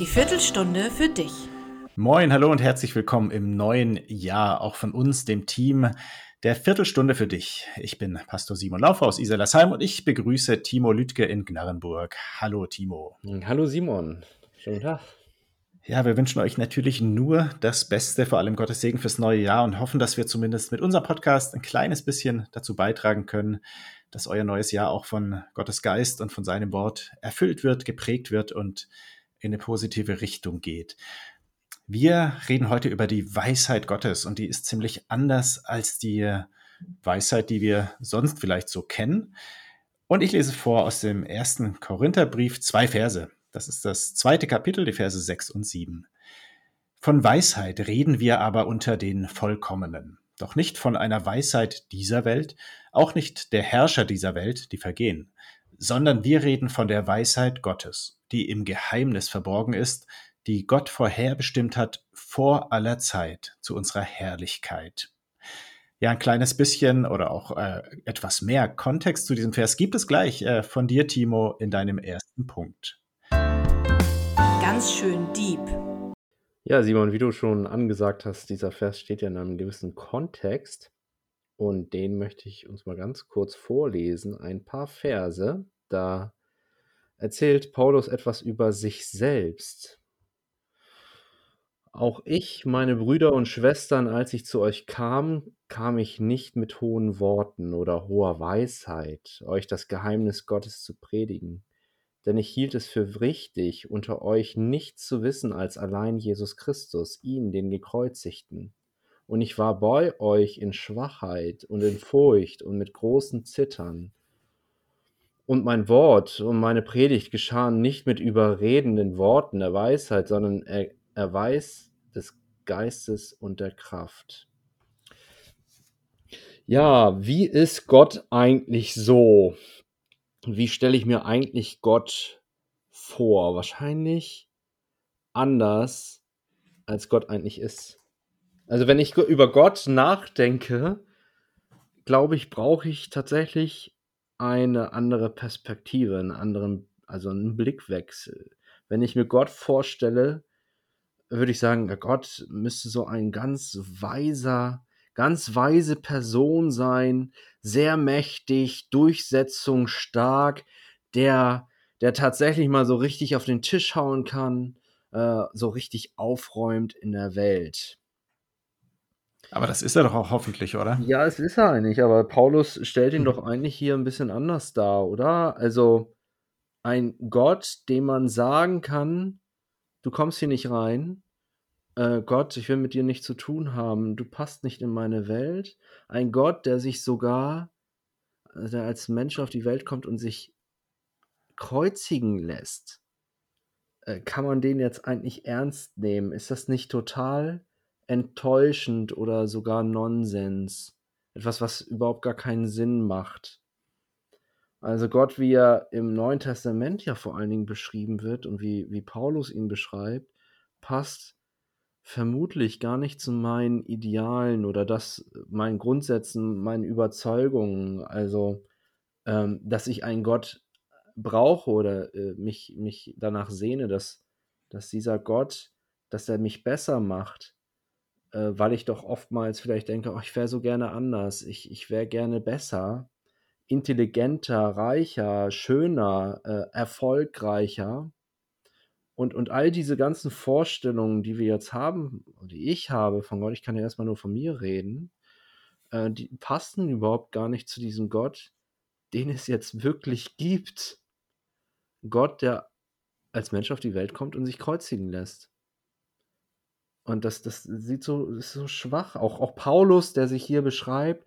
Die Viertelstunde für dich. Moin, hallo und herzlich willkommen im neuen Jahr, auch von uns, dem Team der Viertelstunde für dich. Ich bin Pastor Simon Laufer aus Iserlasheim und ich begrüße Timo Lütke in Gnarrenburg. Hallo Timo. Hallo Simon. Schönen Tag. Ja, wir wünschen euch natürlich nur das Beste, vor allem Gottes Segen fürs neue Jahr und hoffen, dass wir zumindest mit unserem Podcast ein kleines bisschen dazu beitragen können, dass euer neues Jahr auch von Gottes Geist und von seinem Wort erfüllt wird, geprägt wird und in eine positive Richtung geht. Wir reden heute über die Weisheit Gottes und die ist ziemlich anders als die Weisheit, die wir sonst vielleicht so kennen. Und ich lese vor aus dem ersten Korintherbrief zwei Verse. Das ist das zweite Kapitel, die Verse 6 und 7. Von Weisheit reden wir aber unter den Vollkommenen, doch nicht von einer Weisheit dieser Welt, auch nicht der Herrscher dieser Welt, die vergehen, sondern wir reden von der Weisheit Gottes, die im Geheimnis verborgen ist, die Gott vorherbestimmt hat vor aller Zeit zu unserer Herrlichkeit. Ja, ein kleines bisschen oder auch äh, etwas mehr Kontext zu diesem Vers gibt es gleich äh, von dir, Timo, in deinem ersten Punkt. Ganz schön deep. Ja, Simon, wie du schon angesagt hast, dieser Vers steht ja in einem gewissen Kontext und den möchte ich uns mal ganz kurz vorlesen. Ein paar Verse, da erzählt Paulus etwas über sich selbst. Auch ich, meine Brüder und Schwestern, als ich zu euch kam, kam ich nicht mit hohen Worten oder hoher Weisheit, euch das Geheimnis Gottes zu predigen. Denn ich hielt es für richtig, unter euch nichts zu wissen als allein Jesus Christus, ihn, den Gekreuzigten. Und ich war bei euch in Schwachheit und in Furcht und mit großen Zittern. Und mein Wort und meine Predigt geschahen nicht mit überredenden Worten der Weisheit, sondern er Erweis des Geistes und der Kraft. Ja, wie ist Gott eigentlich so? Wie stelle ich mir eigentlich Gott vor? Wahrscheinlich anders, als Gott eigentlich ist. Also wenn ich über Gott nachdenke, glaube ich, brauche ich tatsächlich eine andere Perspektive, einen anderen, also einen Blickwechsel. Wenn ich mir Gott vorstelle, würde ich sagen, Gott müsste so ein ganz weiser, ganz weise Person sein, sehr mächtig, durchsetzungsstark, der, der tatsächlich mal so richtig auf den Tisch hauen kann, äh, so richtig aufräumt in der Welt. Aber das ist er doch auch hoffentlich, oder? Ja, es ist er eigentlich, aber Paulus stellt ihn doch eigentlich hier ein bisschen anders dar, oder? Also ein Gott, dem man sagen kann, du kommst hier nicht rein. Äh, Gott, ich will mit dir nichts zu tun haben. Du passt nicht in meine Welt. Ein Gott, der sich sogar, der als Mensch auf die Welt kommt und sich kreuzigen lässt. Äh, kann man den jetzt eigentlich ernst nehmen? Ist das nicht total enttäuschend oder sogar Nonsens? Etwas, was überhaupt gar keinen Sinn macht. Also Gott, wie er im Neuen Testament ja vor allen Dingen beschrieben wird und wie, wie Paulus ihn beschreibt, passt vermutlich gar nicht zu meinen Idealen oder das meinen Grundsätzen, meinen Überzeugungen. Also, ähm, dass ich einen Gott brauche oder äh, mich, mich danach sehne, dass, dass dieser Gott, dass er mich besser macht, äh, weil ich doch oftmals vielleicht denke, oh, ich wäre so gerne anders, ich, ich wäre gerne besser intelligenter, reicher, schöner, äh, erfolgreicher. Und, und all diese ganzen Vorstellungen, die wir jetzt haben, die ich habe von Gott, ich kann ja erstmal nur von mir reden, äh, die passen überhaupt gar nicht zu diesem Gott, den es jetzt wirklich gibt. Gott, der als Mensch auf die Welt kommt und sich kreuzigen lässt. Und das, das sieht so, ist so schwach. Auch, auch Paulus, der sich hier beschreibt,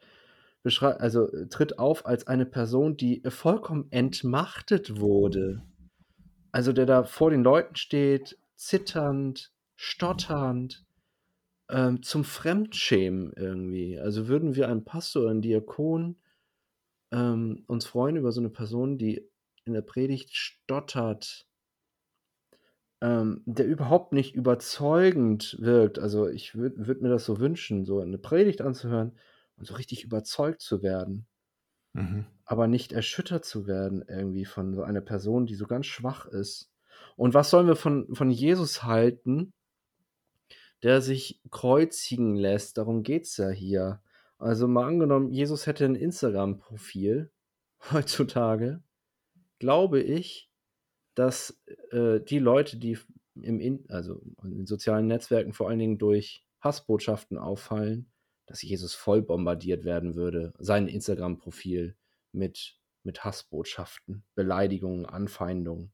beschreibt, also äh, tritt auf als eine Person, die äh, vollkommen entmachtet wurde. Also der da vor den Leuten steht, zitternd, stotternd, ähm, zum Fremdschämen irgendwie. Also würden wir einen Pastor, einen Diakon ähm, uns freuen über so eine Person, die in der Predigt stottert, ähm, der überhaupt nicht überzeugend wirkt. Also ich würde würd mir das so wünschen, so eine Predigt anzuhören und so richtig überzeugt zu werden. Mhm. Aber nicht erschüttert zu werden irgendwie von so einer Person, die so ganz schwach ist. Und was sollen wir von, von Jesus halten, der sich kreuzigen lässt? Darum geht es ja hier. Also mal angenommen, Jesus hätte ein Instagram-Profil heutzutage, glaube ich, dass äh, die Leute, die im in, also in sozialen Netzwerken vor allen Dingen durch Hassbotschaften auffallen, dass Jesus voll bombardiert werden würde, sein Instagram-Profil mit, mit Hassbotschaften, Beleidigungen, Anfeindungen,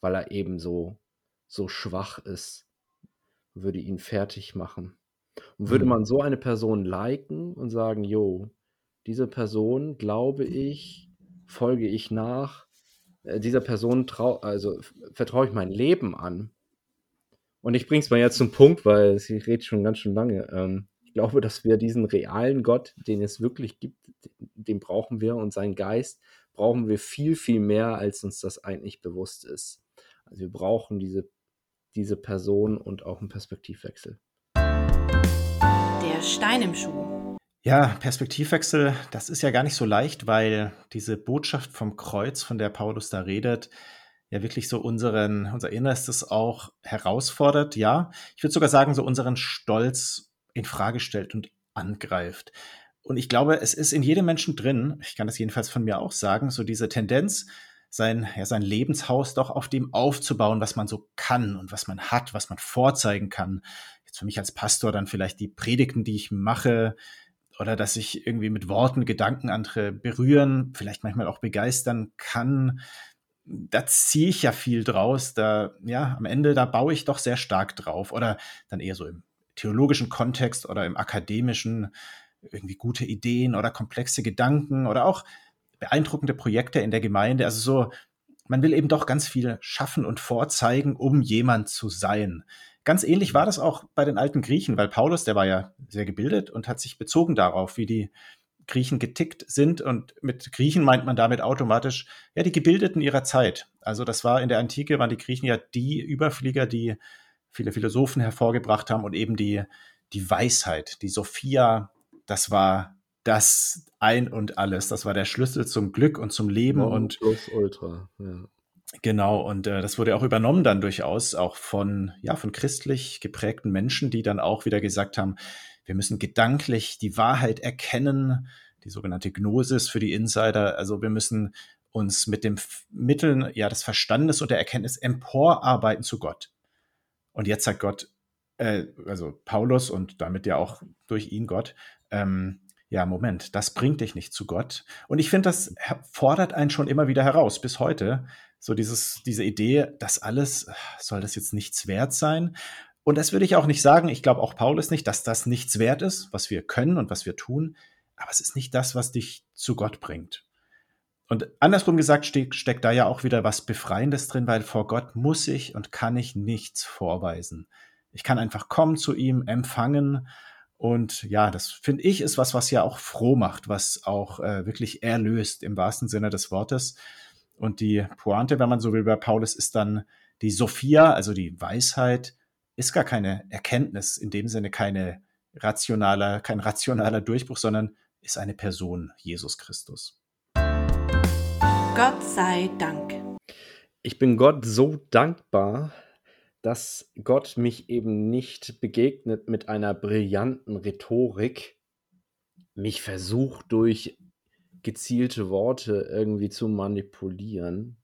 weil er eben so, so schwach ist, würde ihn fertig machen. Und würde mhm. man so eine Person liken und sagen, jo, diese Person, glaube ich, folge ich nach, dieser Person trau also vertraue ich mein Leben an. Und ich bringe es mal jetzt zum Punkt, weil sie redet schon ganz schön lange. Ähm, ich glaube, dass wir diesen realen Gott, den es wirklich gibt, den brauchen wir und seinen Geist brauchen wir viel, viel mehr, als uns das eigentlich bewusst ist. Also wir brauchen diese, diese Person und auch einen Perspektivwechsel. Der Stein im Schuh. Ja, Perspektivwechsel, das ist ja gar nicht so leicht, weil diese Botschaft vom Kreuz, von der Paulus da redet, ja wirklich so unseren, unser Innerstes auch herausfordert. Ja, ich würde sogar sagen, so unseren Stolz in Frage stellt und angreift. Und ich glaube, es ist in jedem Menschen drin, ich kann das jedenfalls von mir auch sagen, so diese Tendenz, sein, ja, sein Lebenshaus doch auf dem aufzubauen, was man so kann und was man hat, was man vorzeigen kann. Jetzt für mich als Pastor dann vielleicht die Predigten, die ich mache, oder dass ich irgendwie mit Worten, Gedanken andere berühren, vielleicht manchmal auch begeistern kann. Da ziehe ich ja viel draus. Da, ja, am Ende, da baue ich doch sehr stark drauf. Oder dann eher so im theologischen Kontext oder im akademischen, irgendwie gute Ideen oder komplexe Gedanken oder auch beeindruckende Projekte in der Gemeinde. Also so, man will eben doch ganz viel schaffen und vorzeigen, um jemand zu sein. Ganz ähnlich war das auch bei den alten Griechen, weil Paulus, der war ja sehr gebildet und hat sich bezogen darauf, wie die Griechen getickt sind. Und mit Griechen meint man damit automatisch, ja, die Gebildeten ihrer Zeit. Also das war in der Antike, waren die Griechen ja die Überflieger, die viele Philosophen hervorgebracht haben und eben die, die Weisheit, die Sophia, das war das ein und alles. Das war der Schlüssel zum Glück und zum Leben. Non und plus ultra, ja. Genau, und äh, das wurde auch übernommen dann durchaus auch von, ja, von christlich geprägten Menschen, die dann auch wieder gesagt haben, wir müssen gedanklich die Wahrheit erkennen, die sogenannte Gnosis für die Insider. Also wir müssen uns mit den Mitteln ja, des Verstandes und der Erkenntnis emporarbeiten zu Gott. Und jetzt sagt Gott, äh, also Paulus und damit ja auch durch ihn Gott, ähm, ja, Moment, das bringt dich nicht zu Gott. Und ich finde, das fordert einen schon immer wieder heraus, bis heute, so dieses, diese Idee, das alles, soll das jetzt nichts wert sein? Und das würde ich auch nicht sagen. Ich glaube auch Paulus nicht, dass das nichts wert ist, was wir können und was wir tun. Aber es ist nicht das, was dich zu Gott bringt. Und andersrum gesagt steck, steckt da ja auch wieder was Befreiendes drin, weil vor Gott muss ich und kann ich nichts vorweisen. Ich kann einfach kommen zu ihm, empfangen. Und ja, das finde ich ist was, was ja auch froh macht, was auch äh, wirklich erlöst im wahrsten Sinne des Wortes. Und die Pointe, wenn man so will, bei Paulus ist dann die Sophia, also die Weisheit, ist gar keine Erkenntnis, in dem Sinne keine rationaler, kein rationaler Durchbruch, sondern ist eine Person, Jesus Christus. Gott sei Dank. Ich bin Gott so dankbar, dass Gott mich eben nicht begegnet mit einer brillanten Rhetorik, mich versucht durch gezielte Worte irgendwie zu manipulieren,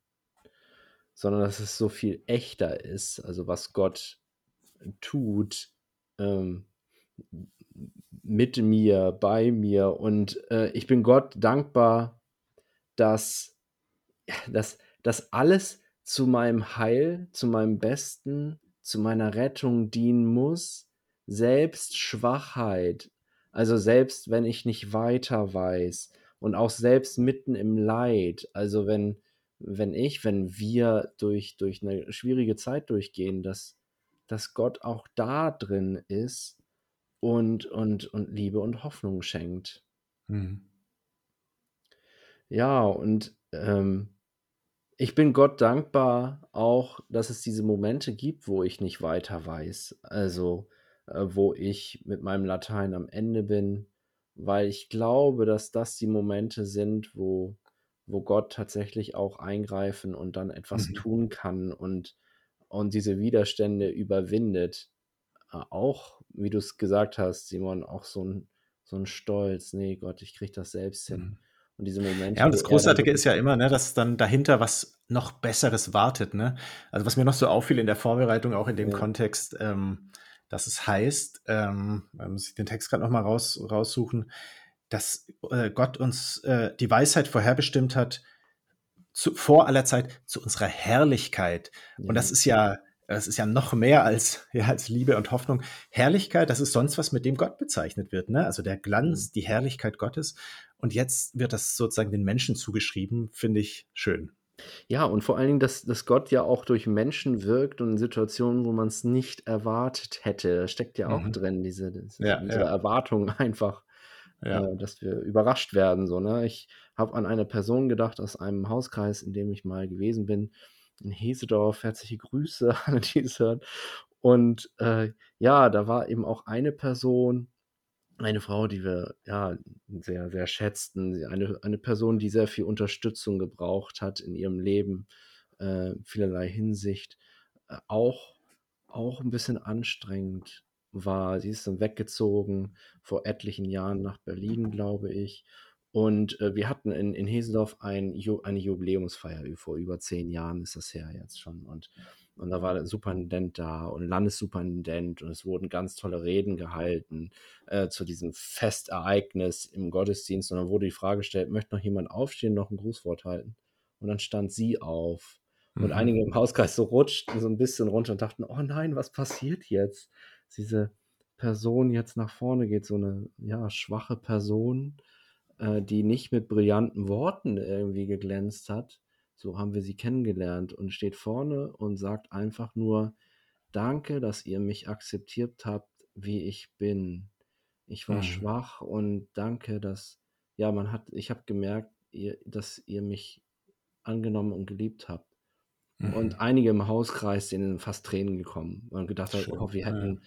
sondern dass es so viel echter ist, also was Gott tut ähm, mit mir, bei mir. Und äh, ich bin Gott dankbar, dass, dass, dass alles zu meinem Heil, zu meinem Besten, zu meiner Rettung dienen muss. Selbst Schwachheit, also selbst wenn ich nicht weiter weiß, und auch selbst mitten im Leid, also wenn, wenn ich, wenn wir durch, durch eine schwierige Zeit durchgehen, dass, dass Gott auch da drin ist und, und, und Liebe und Hoffnung schenkt. Mhm. Ja, und ähm, ich bin Gott dankbar auch, dass es diese Momente gibt, wo ich nicht weiter weiß. Also, äh, wo ich mit meinem Latein am Ende bin, weil ich glaube, dass das die Momente sind, wo, wo Gott tatsächlich auch eingreifen und dann etwas mhm. tun kann und, und diese Widerstände überwindet. Äh, auch, wie du es gesagt hast, Simon, auch so ein, so ein Stolz. Nee, Gott, ich kriege das selbst hin. Mhm. Und diese Momente. Ja, und das Großartige ist ja immer, ne, dass dann dahinter was noch Besseres wartet. Ne? Also was mir noch so auffiel in der Vorbereitung, auch in dem Ja. Kontext, ähm, dass es heißt, ähm, man muss ich den Text gerade nochmal raus, raussuchen, dass äh, Gott uns äh, die Weisheit vorherbestimmt hat, zu, vor aller Zeit zu unserer Herrlichkeit. Und Ja. das ist ja, das ist ja noch mehr als, ja, als Liebe und Hoffnung. Herrlichkeit, das ist sonst was, mit dem Gott bezeichnet wird. Ne? Also der Glanz, die Herrlichkeit Gottes. Und jetzt wird das sozusagen den Menschen zugeschrieben, finde ich schön. Ja, und vor allen Dingen, dass, dass Gott ja auch durch Menschen wirkt und in Situationen, wo man es nicht erwartet hätte. Da steckt ja auch Mhm. drin, diese, diese, Ja, diese ja. Erwartung einfach, Ja. äh, dass wir überrascht werden. So, ne? Ich habe an eine Person gedacht aus einem Hauskreis, in dem ich mal gewesen bin, in Hesedorf. Herzliche Grüße an die es hören. Und äh, ja, da war eben auch eine Person, eine Frau, die wir ja sehr, sehr schätzten, eine, eine Person, die sehr viel Unterstützung gebraucht hat in ihrem Leben, äh, vielerlei Hinsicht, äh, auch, auch ein bisschen anstrengend war. Sie ist dann weggezogen vor etlichen Jahren nach Berlin, glaube ich. Und äh, wir hatten in, in Heseldorf ein, eine Jubiläumsfeier, vor über zehn Jahren ist das her jetzt schon. Und, und da war der Superintendent da und Landessuperintendent und es wurden ganz tolle Reden gehalten äh, zu diesem Festereignis im Gottesdienst. Und dann wurde die Frage gestellt, möchte noch jemand aufstehen, noch ein Grußwort halten? Und dann stand sie auf. Und Mhm. einige im Hauskreis so rutschten so ein bisschen runter und dachten, oh nein, was passiert jetzt? Diese Person jetzt nach vorne geht, so eine ja, schwache Person, äh, die nicht mit brillanten Worten irgendwie geglänzt hat. So haben wir sie kennengelernt und steht vorne und sagt einfach nur, danke, dass ihr mich akzeptiert habt, wie ich bin. Ich war Mhm. schwach und danke, dass, ja, man hat, ich habe gemerkt, ihr, dass ihr mich angenommen und geliebt habt. Mhm. Und einige im Hauskreis sind in fast Tränen gekommen und gedacht haben, Schön, oh, wir ja. hätten,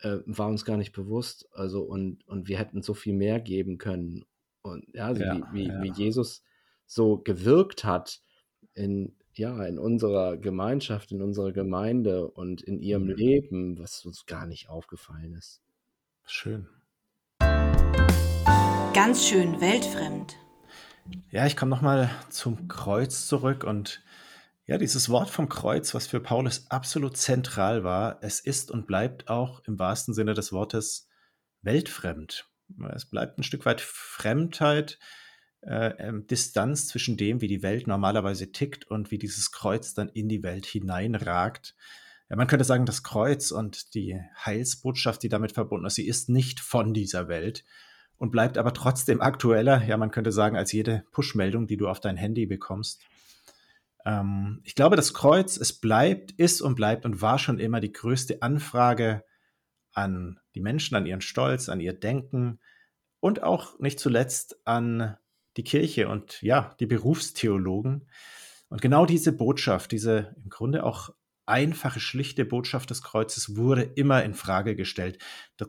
äh, war uns gar nicht bewusst, also und, und wir hätten so viel mehr geben können. Und ja, also Ja, wie, wie, ja. wie Jesus so gewirkt hat in, ja, in unserer Gemeinschaft, in unserer Gemeinde und in ihrem Mhm. Leben, was uns gar nicht aufgefallen ist. Schön. Ganz schön weltfremd. Ja, ich komme nochmal zum Kreuz zurück und ja, dieses Wort vom Kreuz, was für Paulus absolut zentral war, es ist und bleibt auch im wahrsten Sinne des Wortes weltfremd. Es bleibt ein Stück weit Fremdheit, äh, ähm, Distanz zwischen dem, wie die Welt normalerweise tickt und wie dieses Kreuz dann in die Welt hineinragt. Ja, man könnte sagen, das Kreuz und die Heilsbotschaft, die damit verbunden ist, sie ist nicht von dieser Welt und bleibt aber trotzdem aktueller, ja, man könnte sagen, als jede Push-Meldung, die du auf dein Handy bekommst. Ähm, ich glaube, das Kreuz, es bleibt, ist und bleibt und war schon immer die größte Anfrage an die Menschen, an ihren Stolz, an ihr Denken und auch nicht zuletzt an die Kirche und ja, die Berufstheologen. Und genau diese Botschaft, diese im Grunde auch einfache, schlichte Botschaft des Kreuzes wurde immer in Frage gestellt.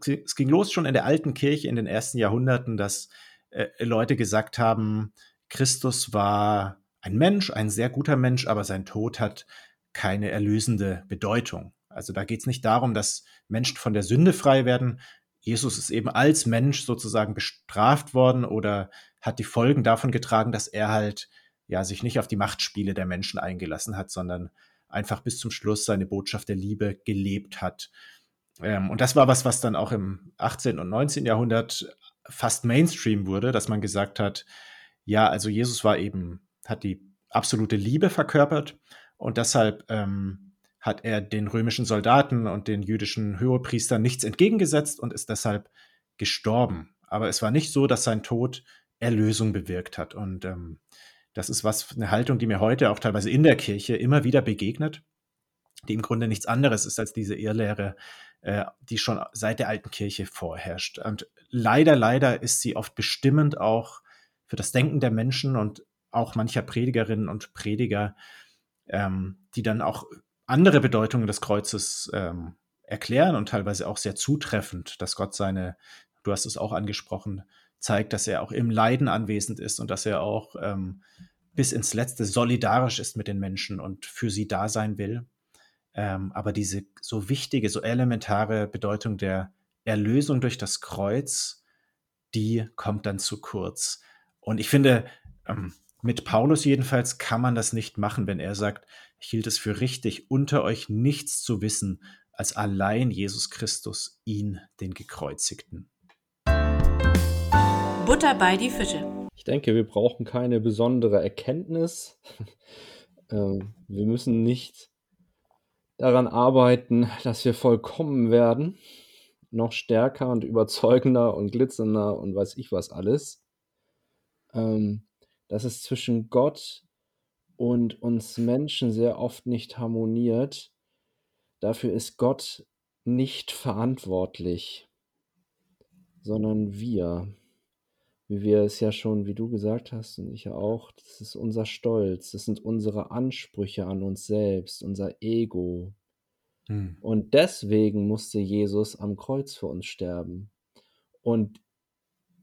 Es ging los schon in der alten Kirche in den ersten Jahrhunderten, dass äh, Leute gesagt haben, Christus war ein Mensch, ein sehr guter Mensch, aber sein Tod hat keine erlösende Bedeutung. Also da geht es nicht darum, dass Menschen von der Sünde frei werden. Jesus ist eben als Mensch sozusagen bestraft worden oder hat die Folgen davon getragen, dass er halt ja sich nicht auf die Machtspiele der Menschen eingelassen hat, sondern einfach bis zum Schluss seine Botschaft der Liebe gelebt hat. Ähm, und das war was, was dann auch im 18. und 19. Jahrhundert fast Mainstream wurde, dass man gesagt hat, ja, also Jesus war eben, hat die absolute Liebe verkörpert und deshalb ähm, hat er den römischen Soldaten und den jüdischen Hohepriestern nichts entgegengesetzt und ist deshalb gestorben. Aber es war nicht so, dass sein Tod Erlösung bewirkt hat. Und ähm, das ist was, eine Haltung, die mir heute auch teilweise in der Kirche immer wieder begegnet, die im Grunde nichts anderes ist als diese Irrlehre, äh, die schon seit der alten Kirche vorherrscht. Und leider, leider ist sie oft bestimmend auch für das Denken der Menschen und auch mancher Predigerinnen und Prediger, ähm, die dann auch andere Bedeutungen des Kreuzes ähm, erklären und teilweise auch sehr zutreffend, dass Gott seine, du hast es auch angesprochen, zeigt, dass er auch im Leiden anwesend ist und dass er auch ähm, bis ins Letzte solidarisch ist mit den Menschen und für sie da sein will. Ähm, aber diese so wichtige, so elementare Bedeutung der Erlösung durch das Kreuz, die kommt dann zu kurz. Und ich finde, ähm, mit Paulus jedenfalls kann man das nicht machen, wenn er sagt, ich hielt es für richtig, unter euch nichts zu wissen, als allein Jesus Christus, ihn, den Gekreuzigten. Butter bei die Fische. Ich denke, wir brauchen keine besondere Erkenntnis. Ähm, wir müssen nicht daran arbeiten, dass wir vollkommen werden, noch stärker und überzeugender und glitzernder und weiß ich was alles. Ähm, dass es zwischen Gott und uns Menschen sehr oft nicht harmoniert. Dafür ist Gott nicht verantwortlich, sondern wir. Wie wir es ja schon, wie du gesagt hast und ich ja auch, das ist unser Stolz, das sind unsere Ansprüche an uns selbst, unser Ego. Hm. Und deswegen musste Jesus am Kreuz für uns sterben. Und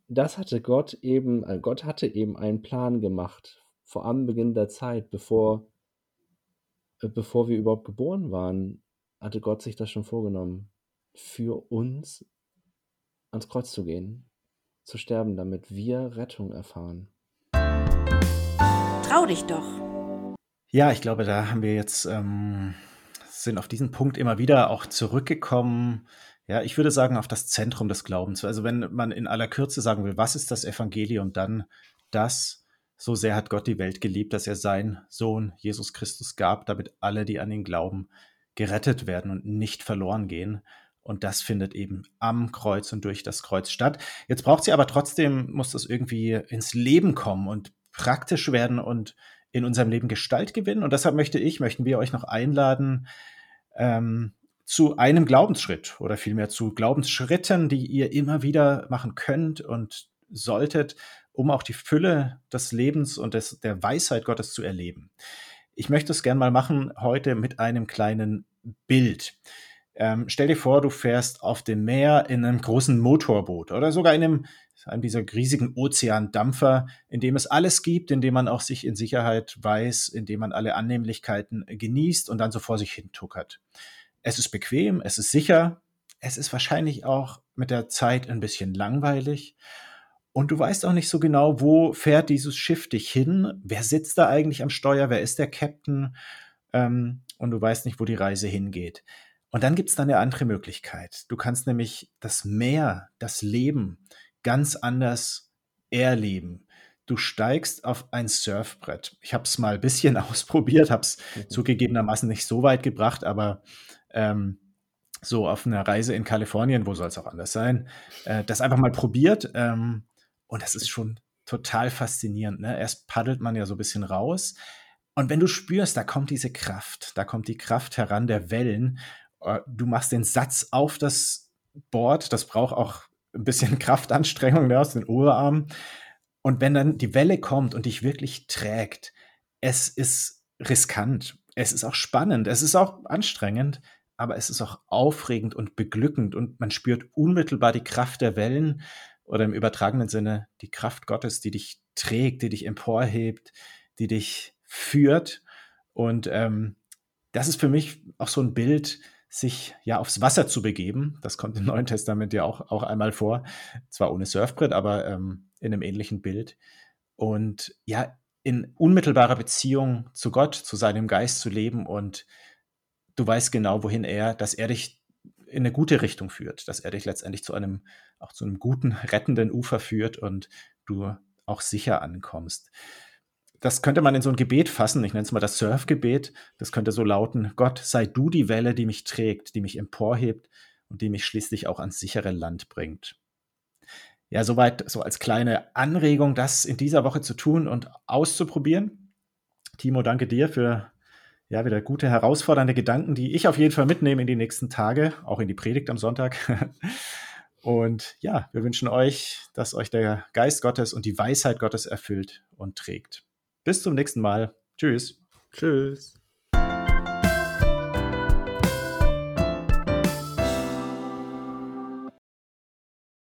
das hatte Gott eben, äh, Gott hatte eben einen Plan gemacht vor Anbeginn der Zeit, bevor, äh, bevor wir überhaupt geboren waren, hatte Gott sich das schon vorgenommen, für uns ans Kreuz zu gehen, zu sterben, damit wir Rettung erfahren. Trau dich doch. Ja, ich glaube, da haben wir jetzt, ähm, sind auf diesen Punkt immer wieder auch zurückgekommen. Ja, ich würde sagen, auf das Zentrum des Glaubens. Also wenn man in aller Kürze sagen will, was ist das Evangelium, dann das, so sehr hat Gott die Welt geliebt, dass er seinen Sohn Jesus Christus gab, damit alle, die an ihn glauben, gerettet werden und nicht verloren gehen. Und das findet eben am Kreuz und durch das Kreuz statt. Jetzt braucht sie aber trotzdem, muss das irgendwie ins Leben kommen und praktisch werden und in unserem Leben Gestalt gewinnen. Und deshalb möchte ich, möchten wir euch noch einladen, ähm, zu einem Glaubensschritt oder vielmehr zu Glaubensschritten, die ihr immer wieder machen könnt und solltet, um auch die Fülle des Lebens und des, der Weisheit Gottes zu erleben. Ich möchte es gern mal machen heute mit einem kleinen Bild. Ähm, stell dir vor, du fährst auf dem Meer in einem großen Motorboot oder sogar in einem, einem dieser riesigen Ozeandampfer, in dem es alles gibt, in dem man auch sich in Sicherheit weiß, in dem man alle Annehmlichkeiten genießt und dann so vor sich hin tuckert. Es ist bequem, es ist sicher, es ist wahrscheinlich auch mit der Zeit ein bisschen langweilig. Und du weißt auch nicht so genau, wo fährt dieses Schiff dich hin? Wer sitzt da eigentlich am Steuer? Wer ist der Captain? Ähm, und du weißt nicht, wo die Reise hingeht. Und dann gibt es da eine andere Möglichkeit. Du kannst nämlich das Meer, das Leben ganz anders erleben. Du steigst auf ein Surfbrett. Ich habe es mal ein bisschen ausprobiert, habe es mhm. zugegebenermaßen nicht so weit gebracht, aber ähm, so auf einer Reise in Kalifornien, wo soll es auch anders sein, äh, das einfach mal probiert. Ähm, und das ist schon total faszinierend. Ne? Erst paddelt man ja so ein bisschen raus. Und wenn du spürst, da kommt diese Kraft, da kommt die Kraft heran der Wellen. Äh, du machst den Satz auf das Board, das braucht auch ein bisschen Kraftanstrengung ne, aus den Oberarmen. Und wenn dann die Welle kommt und dich wirklich trägt, es ist riskant, es ist auch spannend, es ist auch anstrengend, aber es ist auch aufregend und beglückend und man spürt unmittelbar die Kraft der Wellen oder im übertragenen Sinne die Kraft Gottes, die dich trägt, die dich emporhebt, die dich führt. Und ähm, das ist für mich auch so ein Bild, sich ja aufs Wasser zu begeben. Das kommt im Neuen Testament ja auch, auch einmal vor. Zwar ohne Surfbrett, aber ähm, in einem ähnlichen Bild. Und ja, in unmittelbarer Beziehung zu Gott, zu seinem Geist zu leben und du weißt genau, wohin er, dass er dich in eine gute Richtung führt, dass er dich letztendlich zu einem, auch zu einem guten, rettenden Ufer führt und du auch sicher ankommst. Das könnte man in so ein Gebet fassen, ich nenne es mal das Surfgebet. Das könnte so lauten, Gott, sei du die Welle, die mich trägt, die mich emporhebt und die mich schließlich auch ans sichere Land bringt. Ja, soweit so als kleine Anregung, das in dieser Woche zu tun und auszuprobieren. Timo, danke dir für ja, wieder gute, herausfordernde Gedanken, die ich auf jeden Fall mitnehme in die nächsten Tage, auch in die Predigt am Sonntag. Und ja, wir wünschen euch, dass euch der Geist Gottes und die Weisheit Gottes erfüllt und trägt. Bis zum nächsten Mal. Tschüss. Tschüss.